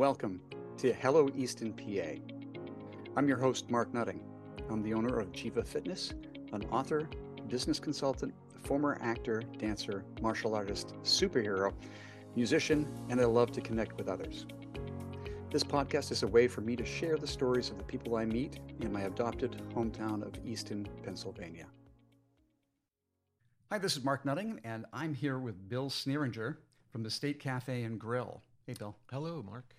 Welcome to Hello Easton, PA. I'm your host, Mark Nutting. I'm the owner of Jiva Fitness, an author, business consultant, former actor, dancer, martial artist, superhero, musician, and I love to connect with others. This podcast is a way for me to share the stories of the people I meet in my adopted hometown of Easton, Pennsylvania. Hi, this is Mark Nutting, and I'm here with Bill Sneeringer from the State Cafe and Grill. Hey, Bill. Hello, Mark.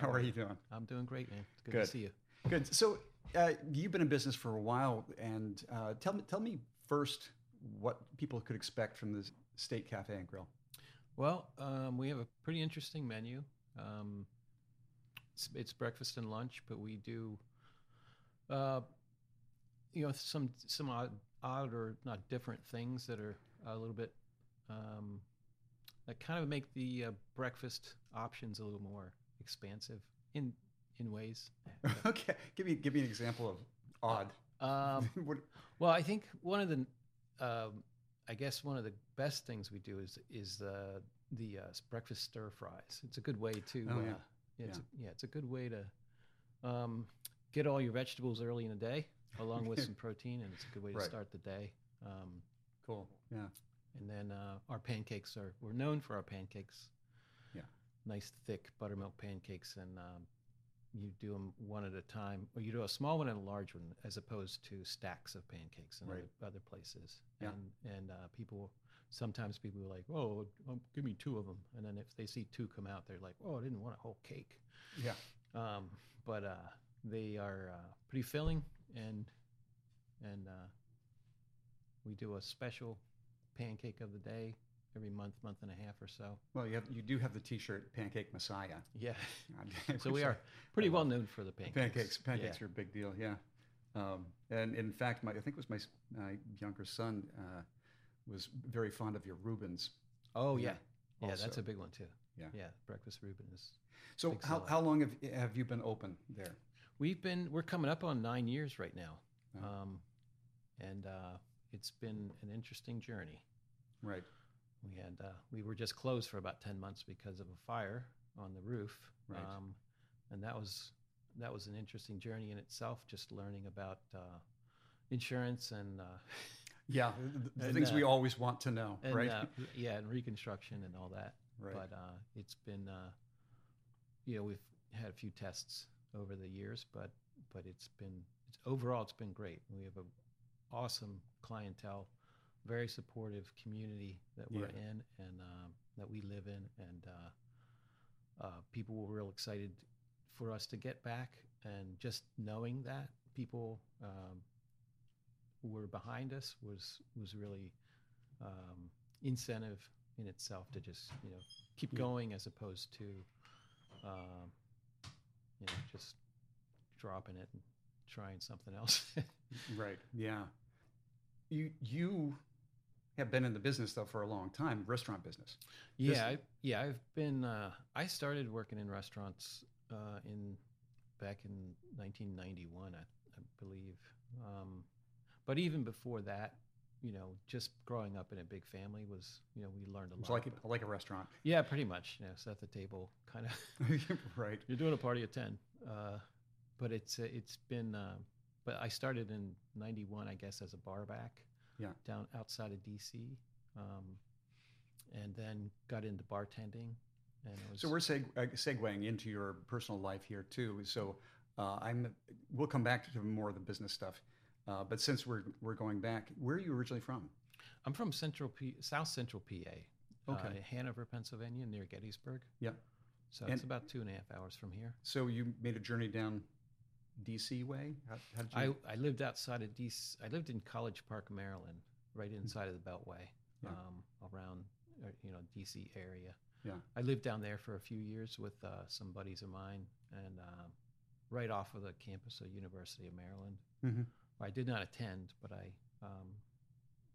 How are you doing? I'm doing great, man. It's good, Good. to see you. Good. So uh, you've been in business for a while, and uh, tell me, tell me first what people could expect from the State Cafe and Grill. Well, um, we have a pretty interesting menu. Um, it's, it's breakfast and lunch, but we do, uh, you know, some some odd, odd or not different things that are a little bit um, that kind of make the uh, breakfast options a little more expansive in in ways. okay, give me give me an example of odd. Um, What- Well, I think one of the, um, I guess one of the best things we do is is the the uh, breakfast stir fries. It's a good way to, Oh, uh, yeah. yeah, it's Yeah. A, yeah, it's a good way to um, get all your vegetables early in the day, along with some protein, and it's a good way to Right. start the day. Um, cool. Yeah. and then uh, our pancakes are we're known for our pancakes. Nice thick buttermilk pancakes, and um, you do them one at a time, or you do a small one and a large one, as opposed to stacks of pancakes in Right. other, other places. Yeah. And and uh, people sometimes people are like, oh, um, give me two of them, and then if they see two come out, they're like, oh, I didn't want a whole cake. Yeah. Um, but uh, they are uh, pretty filling, and and uh, we do a special pancake of the day every month, month and a half or so. Well, you have you do have the T-shirt Pancake Messiah. Yeah, so we are pretty well known for the pancakes. Pancakes. Pancakes Yeah. are a big deal. Yeah. Um, and in fact, my I think it was my my younger son uh, was very fond of your Reubens. Oh Yeah, yeah, yeah, that's a big one too. Yeah. yeah, breakfast Reuben is. So how, how long have have you been open there? We've been we're coming up on nine years right now, Oh. um, and uh, it's been an interesting journey. Right. We had uh, we were just closed for about ten months because of a fire on the roof, Right. um, and that was that was an interesting journey in itself. Just learning about uh, insurance and uh, Yeah. The, And, things we uh, always want to know. and right. uh, yeah, and reconstruction and all that. right. But uh, it's been uh, you know we've had a few tests over the years, but but it's been it's overall it's been great. We have a awesome clientele, very supportive community that we're Yeah. in and um, that we live in, and uh, uh, people were real excited for us to get back, and just knowing that people um, were behind us was was really um, incentive in itself to just you know keep Yeah. going as opposed to um, you know just dropping it and trying something else. Right. Yeah. You you have been in the business though for a long time, restaurant business. This- yeah, I, yeah, I've been. Uh, I started working in restaurants uh, in back in 1991, I, I believe. Um, but even before that, you know, just growing up in a big family was, you know, we learned a It's lot. like a, like a restaurant. yeah, pretty much. You know, set the table, kind of. right. You're doing a party of ten, uh, but it's uh, it's been. Uh, but I started in '91, I guess, as a bar back. Yeah. Down outside of DC, um, and then got into bartending. And it was, So we're seg- uh, segueing into your personal life here too. So uh, I'm we'll come back to more of the business stuff. Uh, but since we're we're going back, where are you originally from? I'm from Central P, South Central PA. Okay. Uh, Hanover, Pennsylvania, near Gettysburg. Yeah. So And- it's about two and a half hours from here. So you made a journey down DC way. How, how did you? I, I lived outside of DC. I lived in College Park, Maryland, right inside of the Beltway, Yeah. um, around uh, you know DC area. Yeah. I lived down there for a few years with uh, some buddies of mine, and um, right off of the campus of University of Maryland. Mhm. I did not attend, but I um,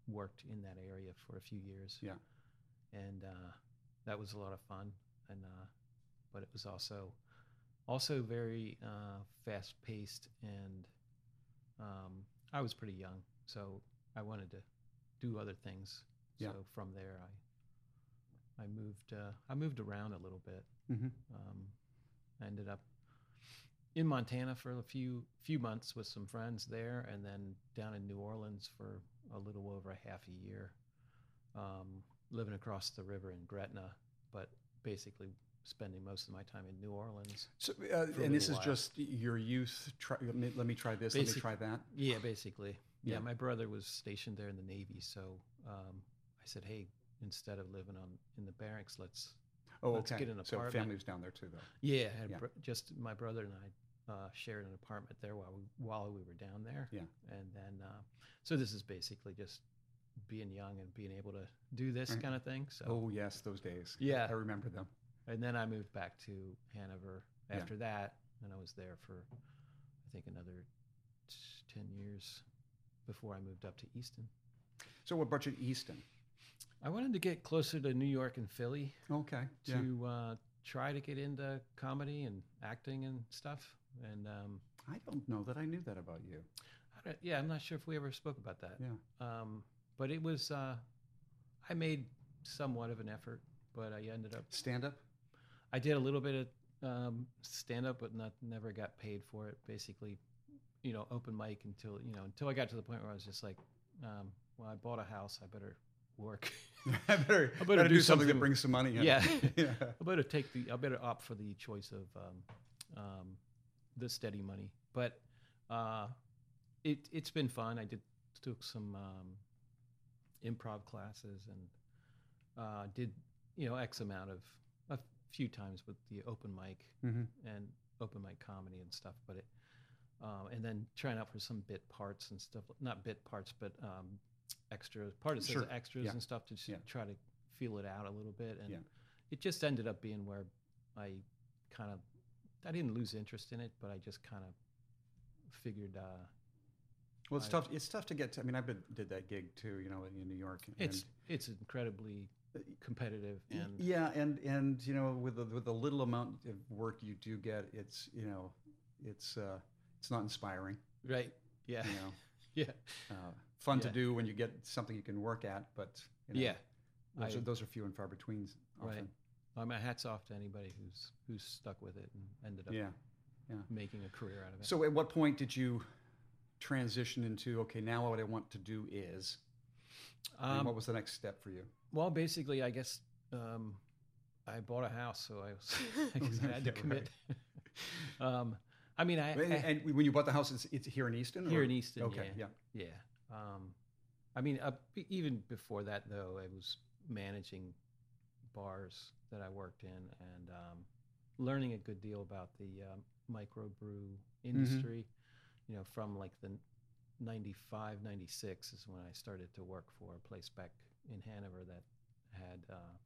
worked in that area for a few years. Yeah. and uh, that was a lot of fun. And uh, but it was also also very uh, fast paced, and um, I was pretty young, so I wanted to do other things. Yeah. So from there, I I moved uh, I moved around a little bit. Mhm. Um, I ended up in Montana for a few few months with some friends there, and then down in New Orleans for a little over a half a year, um, living across the river in Gretna, but basically spending most of my time in New Orleans. So, uh, and this is while. just your youth. Try, let, me, let me try this. let me try that. Yeah, basically. Yeah, Yeah. my brother was stationed there in the Navy, so um, I said, "Hey, instead of living on in the barracks, let's Oh, Let's okay. get an apartment." so family was down there too, though. Yeah, Yeah. br- just my brother and I uh, shared an apartment there while we while we were down there. Yeah. and then uh, so this is basically just being young and being able to do this kind of thing. So Oh, yes, those days. Yeah. I remember them. And then I moved back to Hanover Yeah. after that, and I was there for I think another t- ten years before I moved up to Easton. So, what brought you to Easton? I wanted to get closer to New York and Philly Okay. to Yeah. uh, try to get into comedy and acting and stuff. And um, I don't know that I knew that about you. Yeah, I'm not sure if we ever spoke about that. Yeah. Um, but it was, uh, I made somewhat of an effort, but I ended up, Stand up? I did a little bit of um, stand up, but not never got paid for it. Basically, you know, open mic until, you know, until I got to the point where I was just like, um, well, I bought a house, I better work. I better, I better, better do, do something, that brings some money in. Yeah. yeah. I better take the. I better opt for the choice of um, um, the steady money. But uh, it it's been fun. I did took some um, improv classes and uh, did you know x amount of few times with the open mic hmm and open mic comedy and stuff. But it um, and then trying out for some bit parts and stuff. Not bit parts, but um, extras. Part of Sure. says extras Yeah. and stuff to Yeah. try to feel it out a little bit. And Yeah. it just ended up being where I kind of I didn't lose interest in it, but I just kind of figured uh, Well, it's I- tough. It's tough to get. To, I mean, I been, did that gig too. You know, in, in New York. it's it's incredibly competitive and, yeah, and and you know, with the, with the little amount of work you do get, it's you know, it's uh, it's not inspiring. right yeah You know, yeah uh, fun to do when you get something you can work at, but you know, yeah. those, I- are, those are few and far between. Often. Right. My hats off to anybody who's who's stuck with it and ended up yeah, Yeah. making a career out of it. So, at what point did you transition into okay? Now, what I want to do is. Um, what was the next step for you? well, basically, I guess um, I bought a house, so I was I, guess I had to commit. um, I mean, I, And, I and when you bought the house, it's, it's here in Easton. here or- in Easton. Okay. yeah. Yeah. Yeah. Um, I mean, uh, even before that, though, I was managing bars that I worked in and um, learning a good deal about the um, microbrew industry. You know, from like the 95, 96 is when I started to work for a place back in Hanover that had, uh,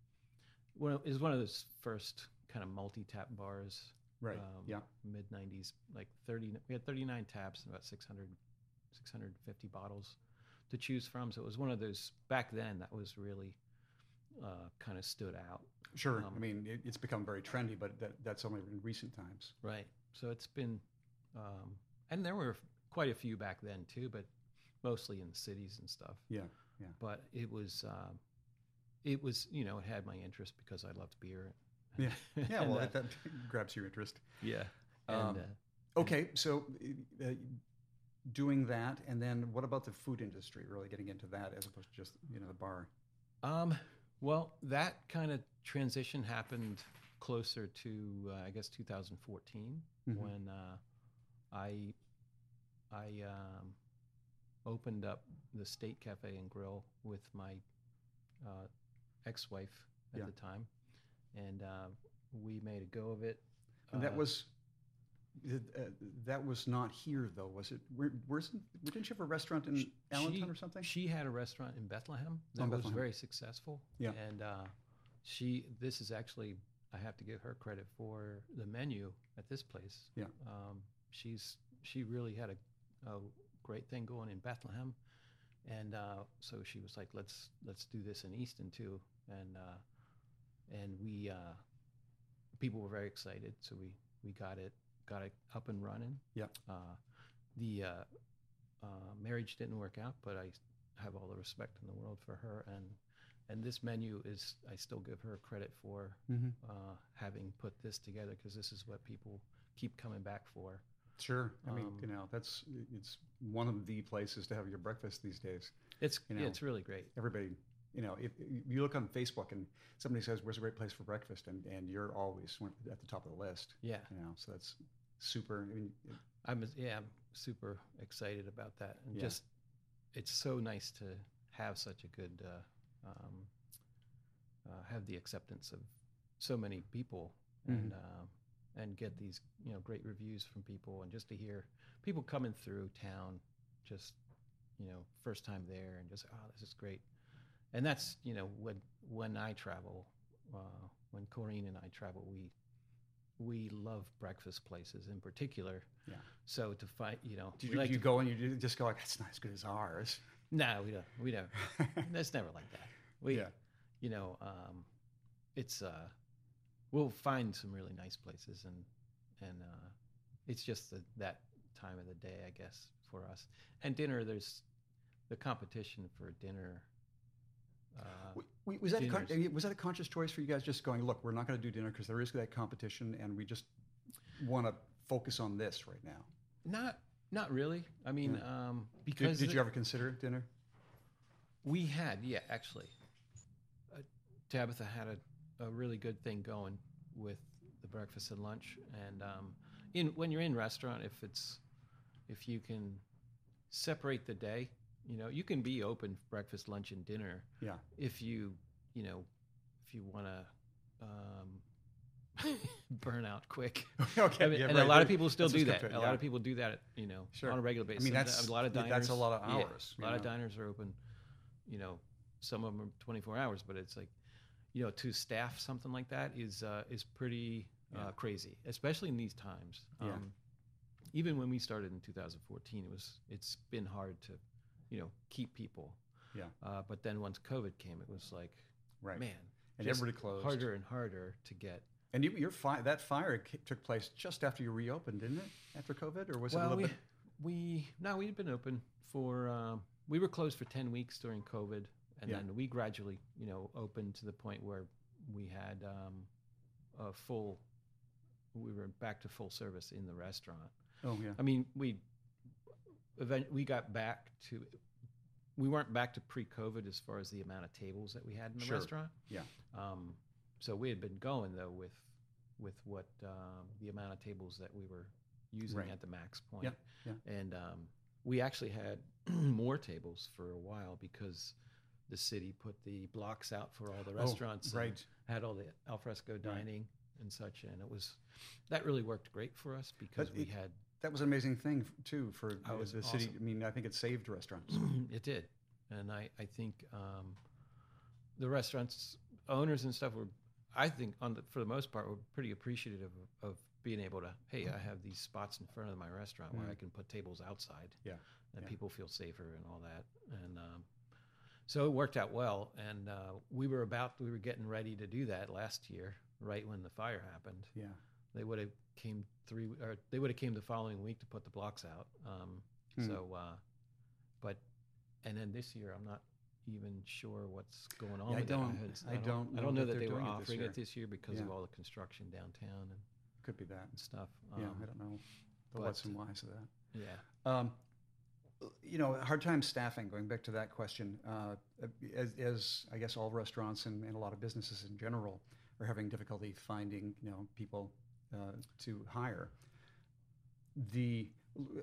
well, is one of those first kind of multi tap bars Right. um, yeah. mid 90s like 30 we had 39 taps and about 600 650 bottles to choose from so it was one of those back then that was really uh, kind of stood out Sure. I um, mean, it, it's become very trendy, but that, that's only in recent times. right so it's been um, and there were quite a few back then too but mostly in the cities and stuff Yeah. Yeah. but it was uh, it was you know it had my interest because i loved beer Yeah. Yeah. And, well, uh, that, grabs your interest. yeah and Um, uh, Okay. So, uh, doing that, and then what about the food industry? Really getting into that as opposed to just you know the bar. Um, well, that kind of transition happened closer to, uh, I guess, 2014 Mhm. when uh, I I um, opened up the State Cafe and Grill with my uh, ex-wife at Yeah. the time, and uh, we made a go of it. And that Uh, was. Uh, that was not here though, was it? Where, where's didn't you have a restaurant in Sh- Allentown or something? She had a restaurant in Bethlehem that Oh, was Bethlehem. very successful. Yeah. And uh, she, this is actually, I have to give her credit for the menu at this place. Yeah. Um, she's she really had a, a great thing going in Bethlehem, and uh, so she was like, let's let's do this in Easton too, and uh, and we uh, people were very excited, so we we got it got it up and running. Yeah. Uh, the uh, uh, marriage didn't work out, but I have all the respect in the world for her and and this menu is I still give her credit for Mm-hmm. uh, having put this together because this is what people keep coming back for. Sure. I mean, Um, you know, that's it's one of the places to have your breakfast these days. It's You yeah, it's really great. Everybody, you know, if if you look on Facebook and somebody says, "Where's a great place for breakfast?" and and you're always at the top of the list. Yeah, You know, so that's super. I mean, it- I'm yeah I'm super excited about that and Yeah. just it's so nice to have such a good uh, um, uh, have the acceptance of so many people and uh, and get these you know great reviews from people and just to hear people coming through town just you know first time there and just oh this is great and that's you know when when I travel uh, when corinne and I travel we we love breakfast places in particular Yeah. so to find you know do you, like do you to- go and you just go like, "That's not as good as ours." no we don't we don't that's never like that we yeah. you know um it's uh we'll find some really nice places and and uh it's just the, that time of the day i guess for us and dinner there's the competition for dinner uh Was that a con- was that a conscious choice for you guys? Just going, look, we're not going to do dinner because there is that competition, and we just want to focus on this right now. not not really i mean um Did, because did the- you ever consider dinner? We had, yeah, actually. Uh, Tabitha had a, a really good thing going with the breakfast and lunch, and um, in when you're in restaurant, if it's if you can separate the day, you know, you can be open breakfast, lunch, and dinner Yeah. if you you know if you want to um, burn out quick. okay. I mean, yeah, and right, a lot of people still Let's do that. get A lot of people do that, you know, Sure. on a regular basis. Some- that's- a lot of diners. that's a lot of yeah, hours, a you lot of diners are open, you know, some of them are 24 hours, but it's like, you know, to staff something like that is uh, is pretty uh, crazy, especially in these times. Um, Even when we started in 2014, it was it's been hard to, you know, keep people. Yeah. Uh, but then once COVID came, it was like, Right. man, and everybody closed. harder and harder to get. And you, your fi- that fire took place just after you reopened, didn't it? After COVID, or was it a little we, bit? we no, we'd been open for um, we were closed for ten weeks during COVID, and Yeah. then we gradually, you know, opened to the point where we had um, a full. We were back to full service in the restaurant. Oh yeah. I mean, we event we got back to. We weren't back to pre-COVID as far as the amount of tables that we had in the Sure. restaurant. Yeah. Um, so we had been going though with with what um, the amount of tables that we were using Right. at the max point. Yeah, yeah. And um, we actually had more tables for a while because the city put the blocks out for all the Oh, restaurants. and right. Had all the alfresco dining and such, and it was that really worked great for us because we it- had That was an amazing thing too for Oh, the city. I mean, I think it saved restaurants. it did, and I I think um, the restaurants owners and stuff were I think on the, for the most part were pretty appreciative of, of being able to hey I have these spots in front of my restaurant where Mm. I can put tables outside Yeah, and yeah. people feel safer and all that and um, so it worked out well and uh, we were about we were getting ready to do that last year right when the fire happened Yeah. they would have came three or they would have came the following week to put the blocks out. Um, Hmm. So, uh, but and then this year I'm not even sure what's going on. Yeah, I don't- had- I don't I know don't know that that, they're were doing it this offering year. it this year because of all the construction downtown and, Could be that. and stuff. Yeah, Um, I don't know the what's and whys of that. yeah. Um, you know, hard time staffing. Going back to that question, uh, as, as I guess all restaurants and, and a lot of businesses in general are having difficulty finding you know people uh, to hire. The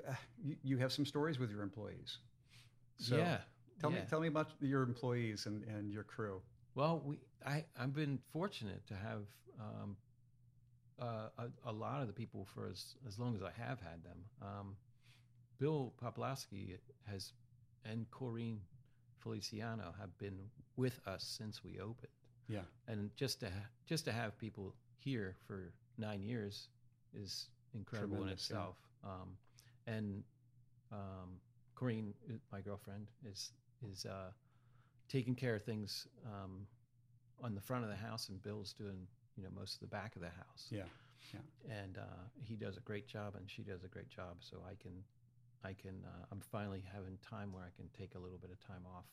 uh, you, you have some stories with your employees. So yeah. Tell me tell me about your employees and, and your crew. Well, we I I've been fortunate to have um, uh, a, a lot of the people for as as long as I have had them. Um, Bill Poplowski has and Corrine Feliciano have been with us since we opened, Yeah. and just to ha- just to have people here for nine years is incredible in Tremendous, yeah. itself. Um, and um, Corrine, uh, my girlfriend, is is uh, taking care of things um, on the front of the house, and Bill's doing you know most of the back of the house. Yeah. And uh, he does a great job, and she does a great job. So I can, I can, uh, I'm finally having time where I can take a little bit of time off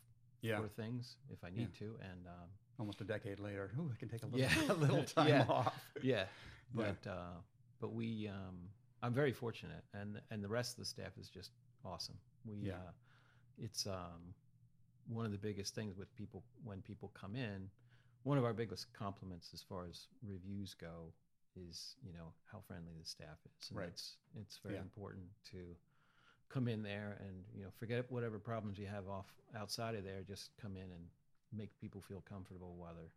Yeah. for things if I need to. And um, Almost a decade later, ooh, I can take a little, Yeah. a little time Yeah. off. yeah, Yeah. but uh, but we um, I'm very fortunate, and and the rest of the staff is just awesome. We Yeah. uh, it's um, one of the biggest things with people when people come in. One of our biggest compliments as far as reviews go is you know how friendly the staff is. And Right. It's it's very Yeah. important to come in there and you know forget whatever problems you have off outside of there. Just come in and make people feel comfortable while they're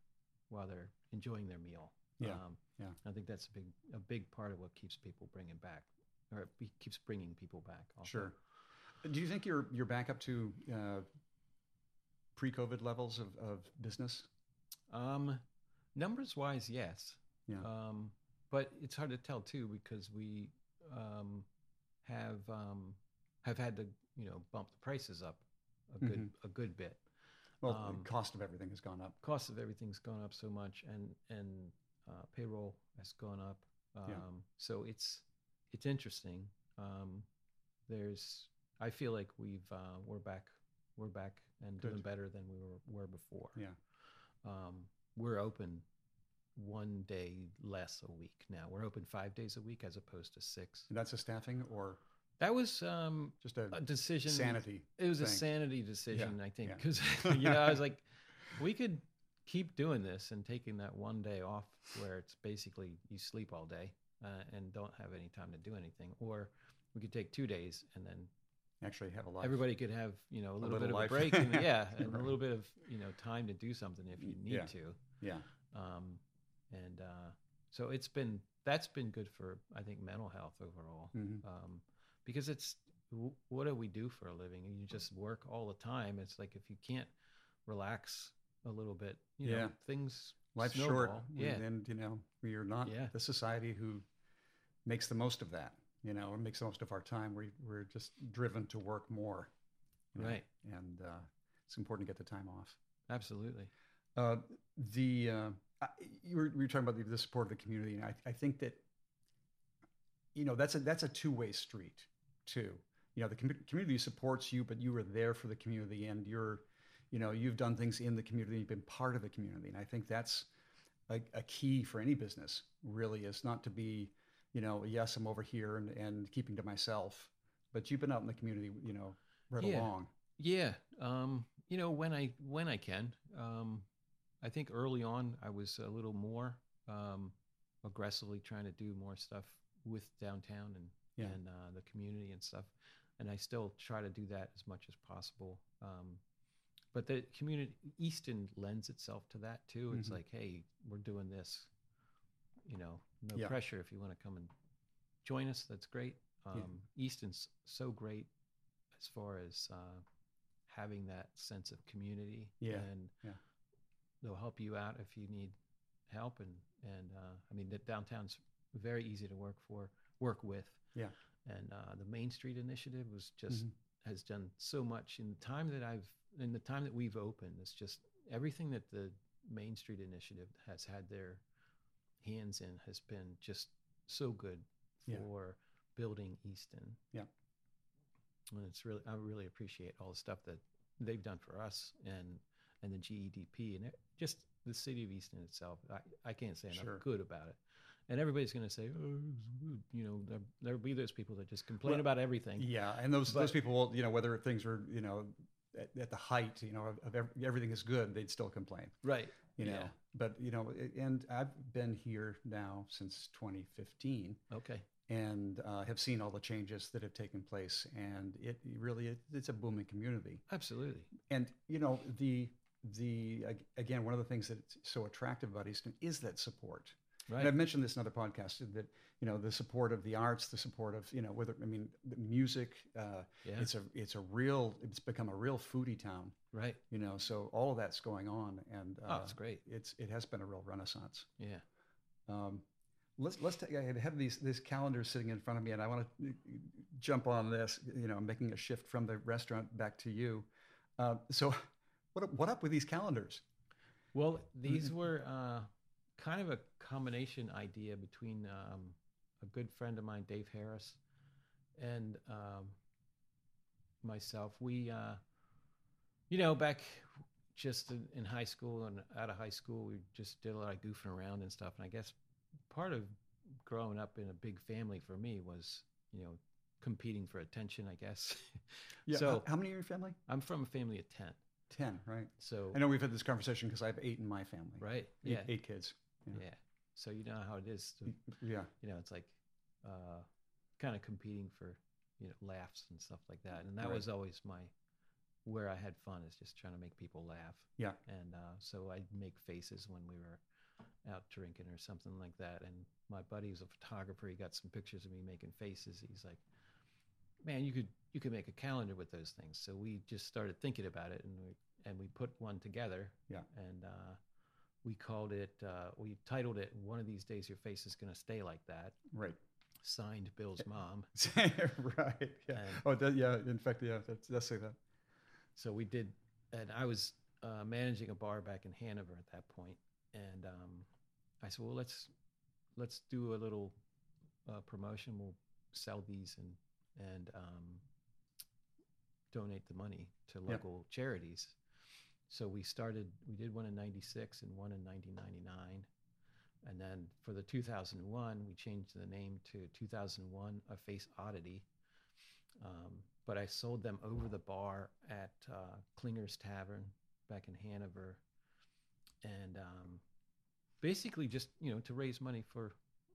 while they're enjoying their meal. Yeah, Um, yeah. I think that's a big a big part of what keeps people bringing back, or it keeps bringing people back. Also. Sure. Do you think you're you're back up to uh, pre-COVID levels of, of business? Um, numbers wise, yes. Yeah. Um, but it's hard to tell too because we um, have um, have had to you know bump the prices up a good Mhm. a good bit. Well, Um, the cost of everything has gone up. Cost of everything's gone up so much, and and uh, payroll has gone up. Um, Yeah. So it's it's interesting. Um, there's I feel like we've uh, we're back we're back and Good. doing better than we were were before. Yeah. Um, we're open one day less a week now. We're open five days a week as opposed to six. And that's a staffing or That was um, just a a decision. sanity? It was a sanity decision, I think, yeah. because you know I was like, we could keep doing this and taking that one day off where it's basically you sleep all day uh, and don't have any time to do anything, or we could take two days and then Actually, have a life. everybody could have you know a little, little bit life. of a break, and, yeah, and Right. a little bit of you know time to do something if you need Yeah. to. Yeah. Um, and uh, so it's been that's been good for I think mental health overall hmm um, because it's what do we do for a living? You just work all the time. It's like if you can't relax a little bit, you know, Yeah. things Life's short. snowball. and- Yeah, And, you know, we are not Yeah. the society who makes the most of that, you know, or makes the most of our time. We, we're just driven to work more. you know, Right. And uh, it's important to get the time off. absolutely. Uh, the uh, you were, you were talking about the, the support of the community, and I, I think that you know that's a that's a two way street too. You know, the commu- community supports you, but you are there for the community, and you're, you know, you've done things in the community, you've been part of the community, and I think that's a, a key for any business. Really, is not to be, you know, yes, I'm over here and, and keeping to myself, but you've been out in the community, you know, right Yeah. along. Yeah. Um, you know, when I when I can, um, I think early on I was a little more um, aggressively trying to do more stuff with downtown and Yeah. and uh, the community and stuff, and I still try to do that as much as possible. Um, but the community Easton lends itself to that too. It's Mhm. like, hey, we're doing this. You know, no Yeah. pressure. If you want to come and join us, that's great. Um, Easton's so great as far as uh, having that sense of community. Yeah, And yeah. they'll help you out if you need help. And, and uh, I mean, the downtown's very easy to work for, work with. Yeah. And uh, the Main Street Initiative was just, Mhm. has done so much in the time that I've, in the time that we've opened, it's just everything that the Main Street Initiative has had their hands in has been just so good Yeah. for building Easton. Yeah. And it's really, I really appreciate all the stuff that they've done for us and, and the GEDP and it, just the city of Easton itself. I, I can't say enough Sure. good about it. And everybody's going to say, oh, you know, there, there'll be those people that just complain Well, about everything. Yeah, and those those people will, you know, whether things were, you know, at, at the height, you know, of, of ev- everything is good, they'd still complain, Right. you know. Yeah. But you know, and I've been here now since 2015, Okay. and uh, have seen all the changes that have taken place, and it really it, it's a booming community. Absolutely. And you know, the the again, one of the things that's so attractive about Easton is that support. Right. And I've mentioned this in other podcasts that you know the support of the arts, the support of you know whether I mean the music. Uh, yeah. It's a it's a real it's become a real foodie town. right. You know, so all of that's going on, and uh, oh, it's great. it's it has been a real renaissance. Yeah. Um, let's let's take, I have these this calendar sitting in front of me, and I want to jump on this. You know, making a shift from the restaurant back to you. Uh, so, what up- what up with these calendars? Well, these were uh, kind of a combination idea between um, a good friend of mine, Dave Harris, and um, myself. We uh, You know, back just in, in high school and out of high school, we just did a lot of goofing around and stuff. And I guess part of growing up in a big family for me was, you know, competing for attention. I guess. Yeah. So how, many in your family? I'm from a family of ten. Ten, right? So I know we've had this conversation because I have eight in my family. right, Eight, yeah, eight kids. Yeah, yeah. So you know how it is. To, Yeah. you know, it's like uh, kind of competing for you know laughs and stuff like that. And that Right. was always my where I had fun is just trying to make people laugh. Yeah. And uh, so I'd make faces when we were out drinking or something like that. And my buddy was a photographer. He got some pictures of me making faces. He's like, "Man, you could you could make a calendar with those things." So we just started thinking about it, and we and we put one together. Yeah. And uh, we called it. Uh, we titled it "One of these days, your face is going to stay like that." Right. Signed Bill's mom. right. Yeah. And- Oh, that, yeah. In fact, yeah. That's that's like that. So we did, and I was uh, managing a bar back in Hanover at that point, and um, I said, "Well, let's let's do a little uh, promotion. We'll sell these and and um, donate the money to Yeah. local charities." So we started. We did one in '96 and one in 1999, and then for the 2001, we changed the name to 2001 A Face Oddity. Um, but I sold them over the bar at uh, Klinger's Tavern back in Hanover, and um, basically just you know to raise money for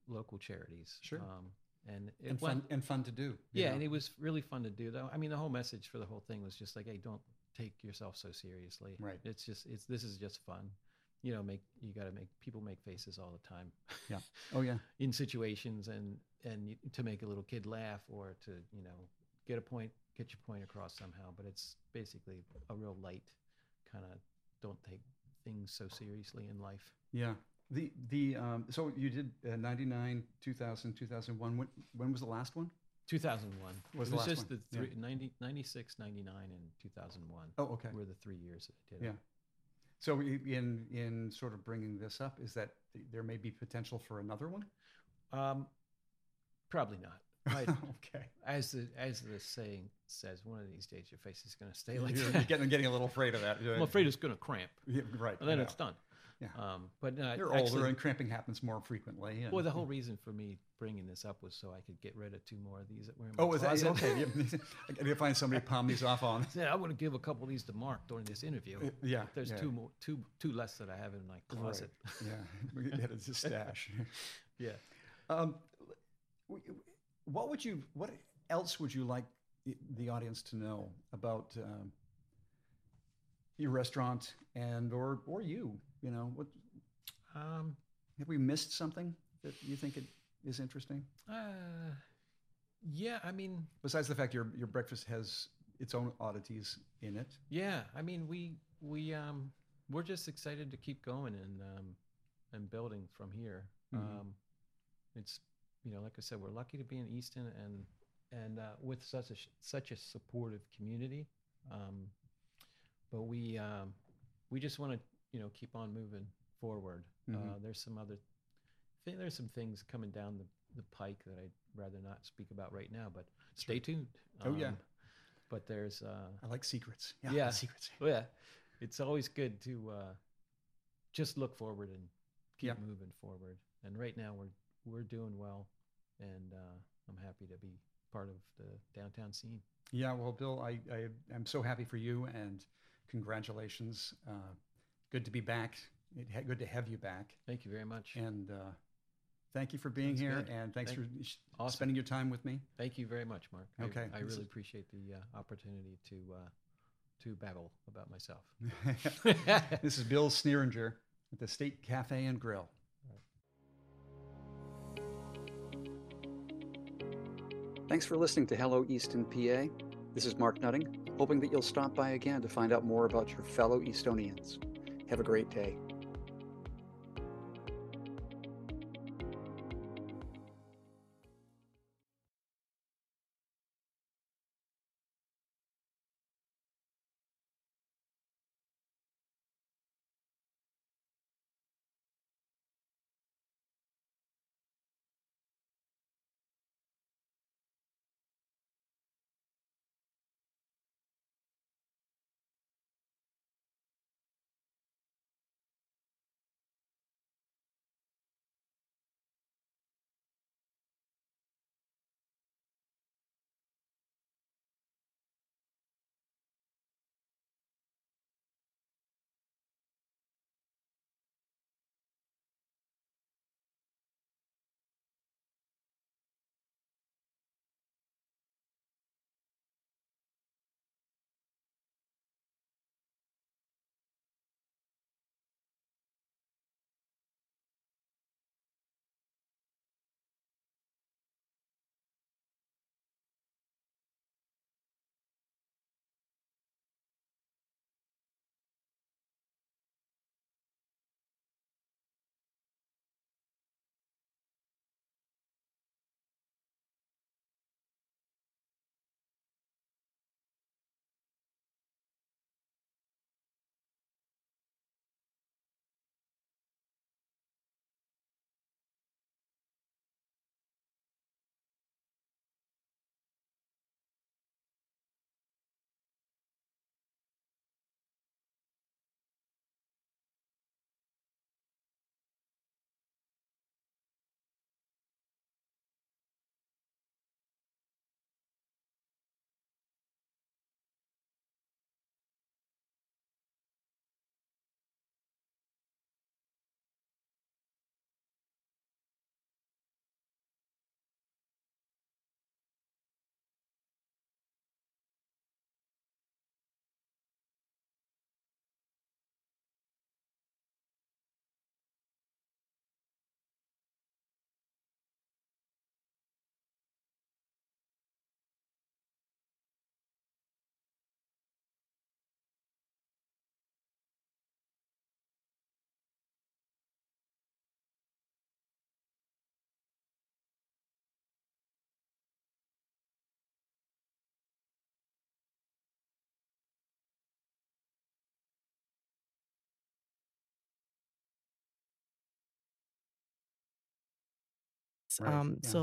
local charities. Sure. Um, and And went, fun and fun to do. yeah, know? and it was really fun to do. Though I mean, the whole message for the whole thing was just like, hey, don't take yourself so seriously. Right. It's just it's this is just fun. You know, make you got to make people make faces all the time. Yeah. Oh yeah. in situations and and you, to make a little kid laugh or to you know get a point get your point across somehow but it's basically a real light kind of don't take things so seriously in life Yeah. The the um, so you did uh, 99, 2000, 2001. When when was the last one? 2001 Was it was just one, the yeah. three, 90, 96 99 and 2001 Oh, okay. were the three years that I did Yeah. it. So in in sort of bringing this up, is that there may be potential for another one? um probably not Right. okay. as the as the saying says one of these days your face is going to stay like you're, that you're getting, getting a little afraid of that. i'm afraid it's going to cramp Yeah, right. and then yeah. it's done Yeah. um but no, You're actually, older and cramping happens more frequently. And, Well, the whole reason for me bringing this up was so I could get rid of two more of these that were in my Oh, is that okay? I gotta find somebody to palm these off on. Yeah, I want to give a couple of these to Mark during this interview. Uh, Yeah. There's yeah. two more, two, two less that I have in my closet. Right. Yeah. We it's a stash. Yeah. Um, what would you? What else would you like the- the audience to know about um, your restaurant and or or you? You know, what Um. have we missed something that you think it is interesting? Uh. Yeah. I mean. Besides the fact your your breakfast has its own oddities in it. Yeah. I mean, we we um we're just excited to keep going and um and building from here. Mhm. Um, it's you know, like I said, we're lucky to be in Easton and and uh, with such a such a supportive community. Um, but we um, we just want to you know keep on moving forward. Uh, Mhm. there's some other thi- there's some things coming down the, the pike that I'd rather not speak about right now, but stay tuned. Oh, yeah. Um, But there's uh, I like secrets. Yeah. Yeah. Secrets. well, yeah, it's always good to uh, just look forward and keep Yeah. moving forward. And right now we're we're doing well, and uh, I'm happy to be part of the downtown scene. Yeah, well, Bill, I, I am so happy for you and congratulations. Uh, good to be back. It, ha- good to have you back. Thank you very much. And uh, thank you for being That's here. good. And thanks Thank- for sh- Awesome. spending your time with me. Thank you very much, Mark. Okay, I, this really appreciate the uh, opportunity to uh, to babble about myself. this is Bill Sneeringer at the State Cafe and Grill. Thanks for listening to Hello Easton, PA. This is Mark Nutting, hoping that you'll stop by again to find out more about your fellow Eastonians. Have a great day. Right, Um, yeah. So